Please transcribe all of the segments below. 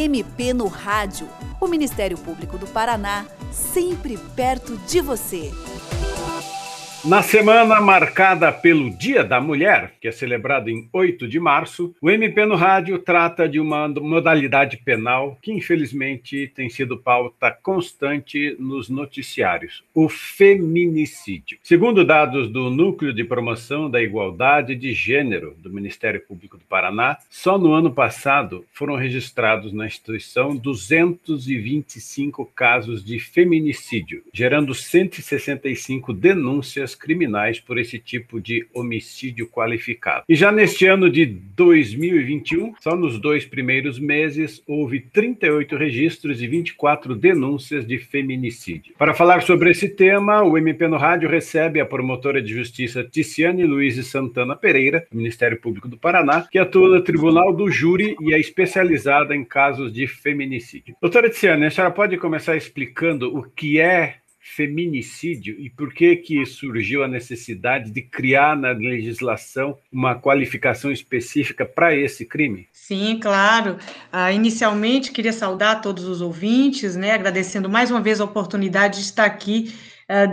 MP no Rádio. O Ministério Público do Paraná, sempre perto de você. Na semana marcada pelo Dia da Mulher, que é celebrado em 8 de março, o MP no Rádio trata de uma modalidade penal que, infelizmente, tem sido pauta constante nos noticiários: o feminicídio. Segundo dados do Núcleo de Promoção da Igualdade de Gênero do Ministério Público do Paraná, só no ano passado foram registrados na instituição 225 casos de feminicídio, gerando 165 denúncias criminais por esse tipo de homicídio qualificado. E já neste ano de 2021, só nos dois primeiros meses, houve 38 registros e 24 denúncias de feminicídio. Para falar sobre esse tema, o MP no Rádio recebe a promotora de justiça Ticiane Luiz Santana Pereira, do Ministério Público do Paraná, que atua no Tribunal do Júri e é especializada em casos de feminicídio. Doutora Ticiane, a senhora pode começar explicando o que é feminicídio e por que que surgiu a necessidade de criar na legislação uma qualificação específica para esse crime? Sim, claro. Ah, inicialmente, queria saudar todos os ouvintes, né, agradecendo mais uma vez a oportunidade de estar aqui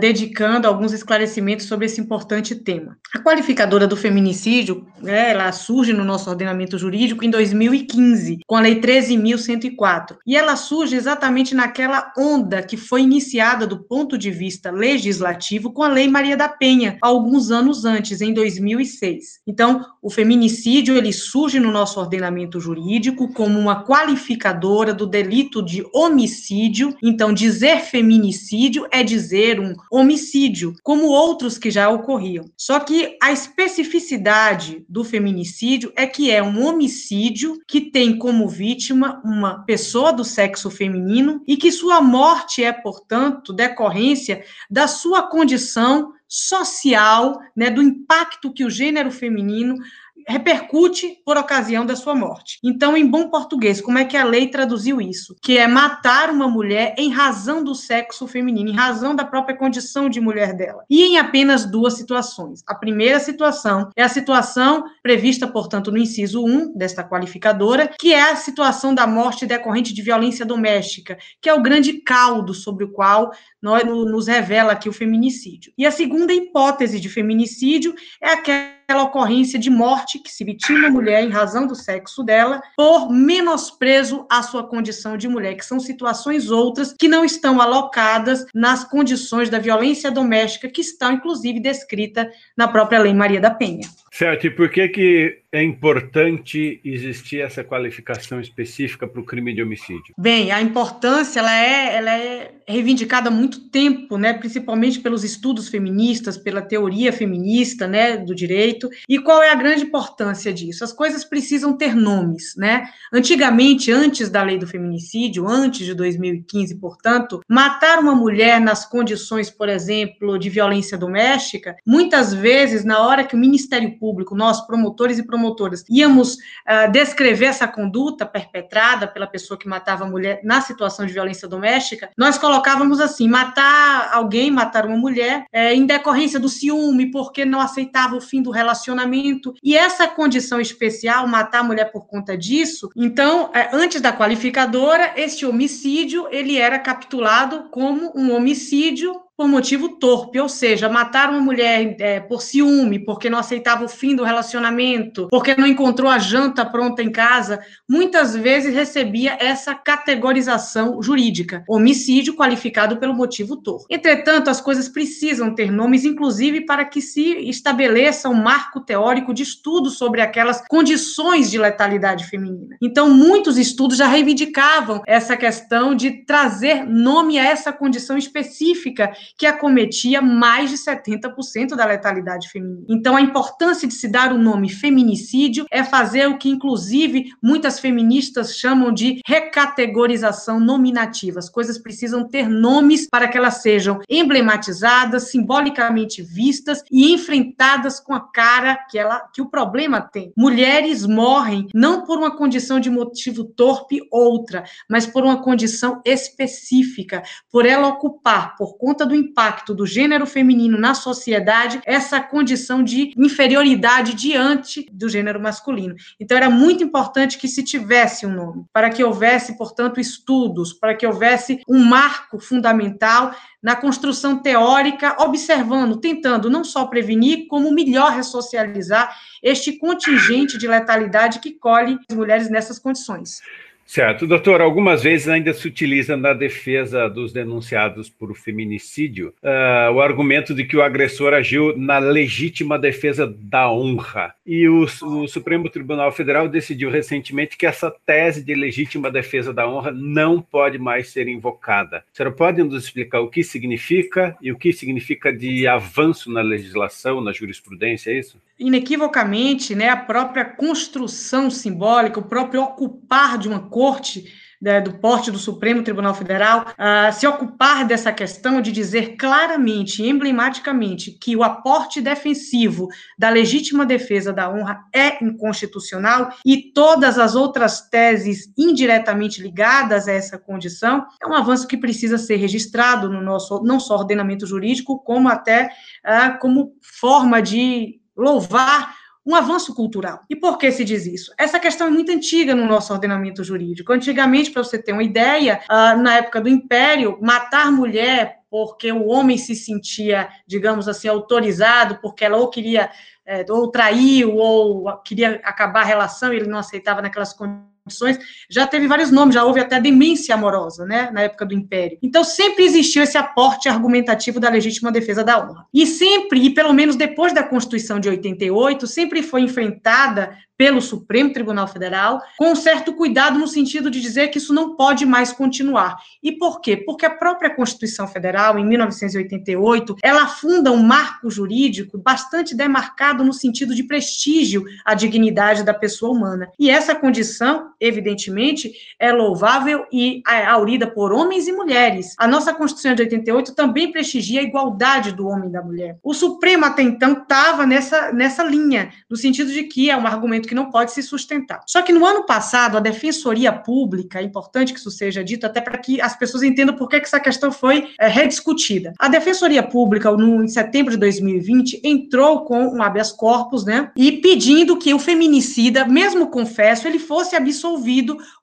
dedicando alguns esclarecimentos sobre esse importante tema. A qualificadora do feminicídio, né, ela surge no nosso ordenamento jurídico em 2015, com a Lei 13.104, e ela surge exatamente naquela onda que foi iniciada do ponto de vista legislativo com a Lei Maria da Penha, alguns anos antes, em 2006. Então, o feminicídio, ele surge no nosso ordenamento jurídico como uma qualificadora do delito de homicídio, então dizer feminicídio é dizer um um homicídio, como outros que já ocorriam. Só que a especificidade do feminicídio é que é um homicídio que tem como vítima uma pessoa do sexo feminino e que sua morte é, portanto, decorrência da sua condição social, né, do impacto que o gênero feminino repercute por ocasião da sua morte. Então, em bom português, como é que a lei traduziu isso? Que é matar uma mulher em razão do sexo feminino, em razão da própria condição de mulher dela. E em apenas duas situações. A primeira situação é a situação prevista, portanto, no inciso 1 desta qualificadora, que é a situação da morte decorrente de violência doméstica, que é o grande caldo sobre o qual nós, nos revela aqui o feminicídio. E a segunda hipótese de feminicídio é aquela ocorrência de morte que se vitima a mulher em razão do sexo dela por menosprezo à sua condição de mulher, que são situações outras que não estão alocadas nas condições da violência doméstica que estão inclusive descrita na própria Lei Maria da Penha. Certo, e por que, que é importante existir essa qualificação específica para o crime de homicídio? Bem, a importância ela é, ela é reivindicada há muito tempo, né, principalmente pelos estudos feministas, pela teoria feminista né, do direito. E qual é a grande importância disso? As coisas precisam ter nomes. Né? Antigamente, antes da lei do feminicídio, antes de 2015, portanto, matar uma mulher nas condições, por exemplo, de violência doméstica, muitas vezes, na hora que o Ministério Público público, nós, promotores e promotoras, íamos uh, descrever essa conduta perpetrada pela pessoa que matava a mulher na situação de violência doméstica, nós colocávamos assim: matar alguém, matar uma mulher, é, em decorrência do ciúme, porque não aceitava o fim do relacionamento. E essa condição especial, matar a mulher por conta disso, então, é, antes da qualificadora, este homicídio ele era capitulado como um homicídio por motivo torpe, ou seja, matar uma mulher é, por ciúme, porque não aceitava o fim do relacionamento, porque não encontrou a janta pronta em casa, muitas vezes recebia essa categorização jurídica, homicídio qualificado pelo motivo torpe. Entretanto, as coisas precisam ter nomes, inclusive para que se estabeleça um marco teórico de estudo sobre aquelas condições de letalidade feminina. Então, muitos estudos já reivindicavam essa questão de trazer nome a essa condição específica que acometia mais de 70% da letalidade feminina. Então, a importância de se dar o nome feminicídio é fazer o que, inclusive, muitas feministas chamam de recategorização nominativa. As coisas precisam ter nomes para que elas sejam emblematizadas, simbolicamente vistas e enfrentadas com a cara que, ela, que o problema tem. Mulheres morrem não por uma condição de motivo torpe outra, mas por uma condição específica, por ela ocupar, por conta do impacto do gênero feminino na sociedade essa condição de inferioridade diante do gênero masculino. Então, era muito importante que se tivesse um nome, para que houvesse, portanto, estudos, para que houvesse um marco fundamental na construção teórica, observando, tentando não só prevenir, como melhor ressocializar este contingente de letalidade que colhe as mulheres nessas condições. Certo. Doutor, algumas vezes ainda se utiliza na defesa dos denunciados por feminicídio uh, o argumento de que o agressor agiu na legítima defesa da honra. E o, o, Supremo Tribunal Federal decidiu recentemente que essa tese de legítima defesa da honra não pode mais ser invocada. A senhora pode nos explicar o que significa e o que significa de avanço na legislação, na jurisprudência, é isso? Inequivocamente, né, a própria construção simbólica, o próprio ocupar de uma corte né, do porte do Supremo Tribunal Federal, uh, se ocupar dessa questão de dizer claramente, emblematicamente, que o aporte defensivo da legítima defesa da honra é inconstitucional e todas as outras teses indiretamente ligadas a essa condição, é um avanço que precisa ser registrado no nosso, não só ordenamento jurídico, como até uh, como forma de louvar um avanço cultural. E por que se diz isso? Essa questão é muito antiga no nosso ordenamento jurídico. Antigamente, para você ter uma ideia, uh, na época do Império, matar mulher porque o homem se sentia, digamos assim, autorizado, porque ela ou queria, é, ou traiu, ou queria acabar a relação e ele não aceitava naquelas condições já teve vários nomes, já houve até demência amorosa, né, na época do Império. Então, sempre existiu esse aporte argumentativo da legítima defesa da honra. E sempre, e pelo menos depois da Constituição de 88, sempre foi enfrentada pelo Supremo Tribunal Federal, com um certo cuidado no sentido de dizer que isso não pode mais continuar. E por quê? Porque a própria Constituição Federal, em 1988, ela funda um marco jurídico bastante demarcado no sentido de prestígio à dignidade da pessoa humana. E essa condição, evidentemente, é louvável e é aurida por homens e mulheres. A nossa Constituição de 88 também prestigia a igualdade do homem e da mulher. O Supremo até então estava nessa, nessa linha, no sentido de que é um argumento que não pode se sustentar. Só que no ano passado, a Defensoria Pública, é importante que isso seja dito, até para que as pessoas entendam por que essa questão foi é, rediscutida. A Defensoria Pública, no, em setembro de 2020, entrou com um habeas corpus, né, e pedindo que o feminicida, mesmo confesso, ele fosse absolvido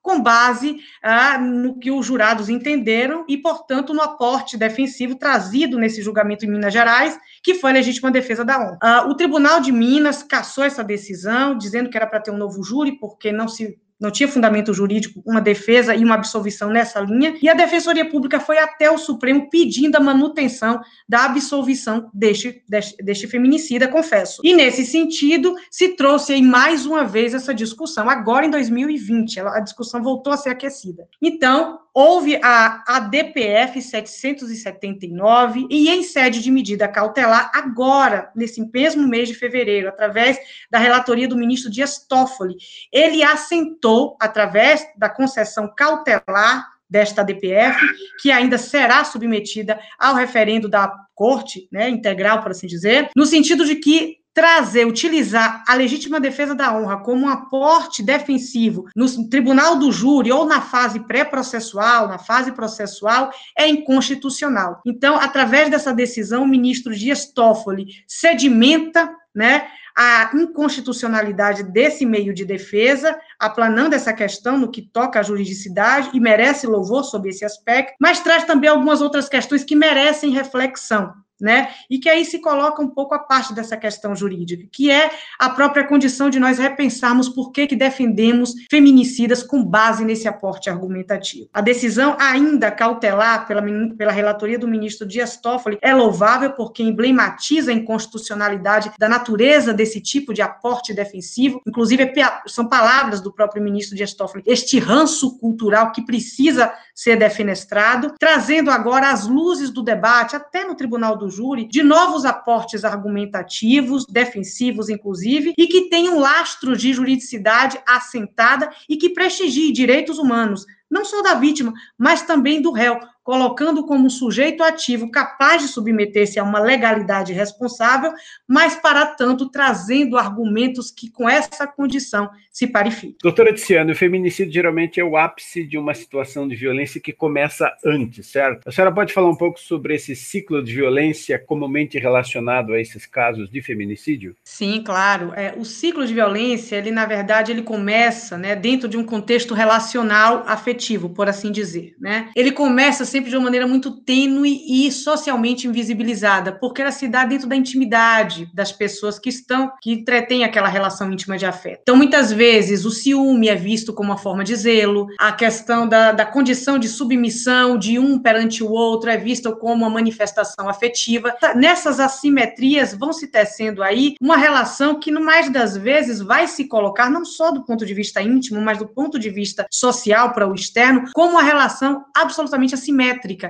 com base ah, no que os jurados entenderam e, portanto, no aporte defensivo trazido nesse julgamento em Minas Gerais, que foi a legítima defesa da honra. Ah, o Tribunal de Minas cassou essa decisão, dizendo que era para ter um novo júri, porque não se não tinha fundamento jurídico uma defesa e uma absolvição nessa linha, e a Defensoria Pública foi até o Supremo pedindo a manutenção da absolvição deste, deste, deste feminicida, confesso. E nesse sentido, se trouxe aí mais uma vez essa discussão, agora em 2020, a discussão voltou a ser aquecida. Então, houve a, a DPF 779 e em sede de medida cautelar, agora, nesse mesmo mês de fevereiro, através da relatoria do ministro Dias Toffoli, ele assentou, através da concessão cautelar desta DPF, que ainda será submetida ao referendo da corte, né, integral, por assim dizer, no sentido de que trazer, utilizar a legítima defesa da honra como um aporte defensivo no tribunal do júri ou na fase pré-processual, na fase processual, é inconstitucional. Então, através dessa decisão, o ministro Dias Toffoli sedimenta, né, a inconstitucionalidade desse meio de defesa, aplanando essa questão no que toca à juridicidade e merece louvor sobre esse aspecto, mas traz também algumas outras questões que merecem reflexão né? E que aí se coloca um pouco a parte dessa questão jurídica, que é a própria condição de nós repensarmos por que, que defendemos feminicidas com base nesse aporte argumentativo. A decisão ainda cautelar pela, pela relatoria do ministro Dias Toffoli é louvável porque emblematiza a inconstitucionalidade da natureza desse tipo de aporte defensivo, inclusive é são palavras do próprio ministro Dias Toffoli, este ranço cultural que precisa ser defenestrado, trazendo agora as luzes do debate, até no Tribunal do júri de novos aportes argumentativos, defensivos, inclusive, e que tenham um lastro de juridicidade assentada e que prestigie direitos humanos, não só da vítima, mas também do réu, colocando como um sujeito ativo capaz de submeter-se a uma legalidade responsável, mas, para tanto, trazendo argumentos que, com essa condição, se parificam. Doutora Tiziano, o feminicídio geralmente é o ápice de uma situação de violência que começa antes, certo? A senhora pode falar um pouco sobre esse ciclo de violência comumente relacionado a esses casos de feminicídio? Sim, claro. É, o ciclo de violência, ele, na verdade, ele começa né, dentro de um contexto relacional afetivo, por assim dizer. Né? Ele começa sempre de uma maneira muito tênue e socialmente invisibilizada, porque ela se dá dentro da intimidade das pessoas que estão, que entretêm aquela relação íntima de afeto. Então, muitas vezes, o ciúme é visto como uma forma de zelo, a questão da, da condição de submissão de um perante o outro é vista como uma manifestação afetiva. Nessas assimetrias vão se tecendo aí uma relação que, no mais das vezes, vai se colocar, não só do ponto de vista íntimo, mas do ponto de vista social para o externo, como uma relação absolutamente assimétrica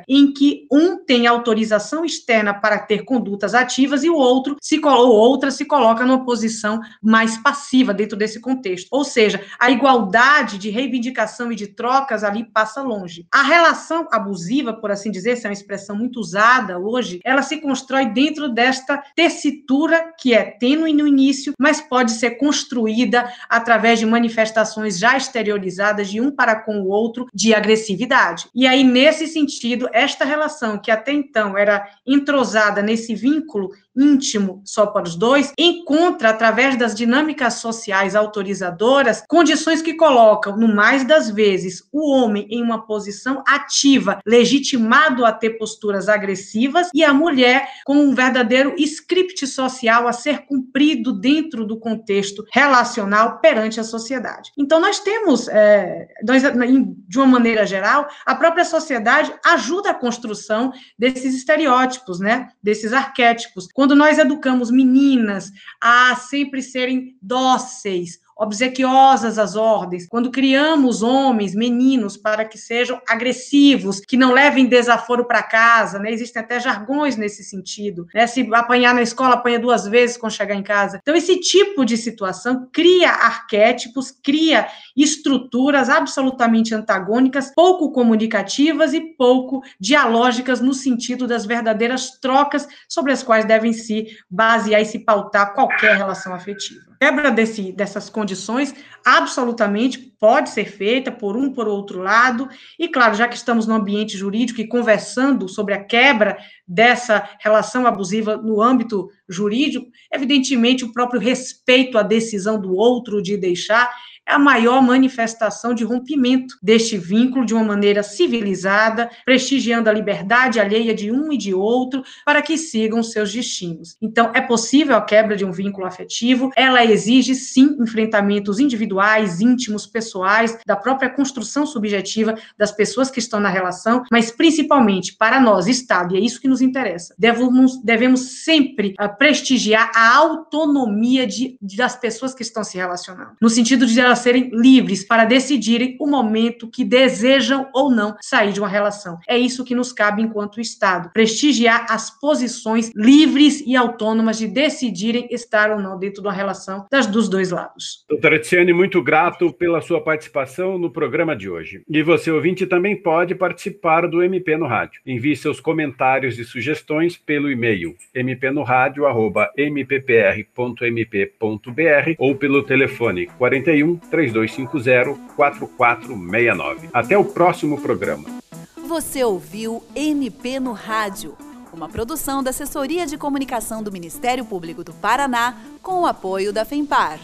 em que um tem autorização externa para ter condutas ativas e o outro se ou outra se coloca numa posição mais passiva dentro desse contexto. Ou seja, a igualdade de reivindicação e de trocas ali passa longe. A relação abusiva, por assim dizer, essa é uma expressão muito usada hoje, ela se constrói dentro desta tessitura que é tênue no início, mas pode ser construída através de manifestações já exteriorizadas de um para com o outro de agressividade. E aí, nesse sentido, sentido, esta relação que até então era entrosada nesse vínculo íntimo só para os dois, encontra, através das dinâmicas sociais autorizadoras, condições que colocam, no mais das vezes, o homem em uma posição ativa, legitimado a ter posturas agressivas, e a mulher com um verdadeiro script social a ser cumprido dentro do contexto relacional perante a sociedade. Então, nós temos, é, nós, de uma maneira geral, a própria sociedade ajuda a construção desses estereótipos, né, desses arquétipos. Quando nós educamos meninas a sempre serem dóceis, obsequiosas às ordens, quando criamos homens, meninos, para que sejam agressivos, que não levem desaforo para casa, né? Existem até jargões nesse sentido, né? Se apanhar na escola, apanha duas vezes quando chegar em casa. Então, esse tipo de situação cria arquétipos, cria estruturas absolutamente antagônicas, pouco comunicativas e pouco dialógicas no sentido das verdadeiras trocas sobre as quais devem se basear e se pautar qualquer relação afetiva quebra desse, dessas condições absolutamente pode ser feita por um por outro lado, e claro, já que estamos no ambiente jurídico e conversando sobre a quebra dessa relação abusiva no âmbito jurídico, evidentemente o próprio respeito à decisão do outro de deixar é a maior manifestação de rompimento deste vínculo de uma maneira civilizada, prestigiando a liberdade alheia de um e de outro para que sigam seus destinos. Então, é possível a quebra de um vínculo afetivo, ela exige sim enfrentamentos individuais, íntimos, pessoais, da própria construção subjetiva das pessoas que estão na relação, mas principalmente para nós, Estado, e é isso que nos interessa, devemos, devemos sempre uh, prestigiar a autonomia de, de, das pessoas que estão se relacionando, no sentido de elas serem livres para decidirem o momento que desejam ou não sair de uma relação. É isso que nos cabe enquanto Estado, prestigiar as posições livres e autônomas de decidirem estar ou não dentro de uma relação das, dos dois lados. Doutora Tiziane, muito grato pela sua participação no programa de hoje. E você, ouvinte, também pode participar do MP no Rádio. Envie seus comentários e sugestões pelo e-mail mpnoradio.mppr.mp.br ou pelo telefone 41 3250 4469. Até o próximo programa. Você ouviu MP no Rádio, uma produção da Assessoria de Comunicação do Ministério Público do Paraná com o apoio da FEMPAR.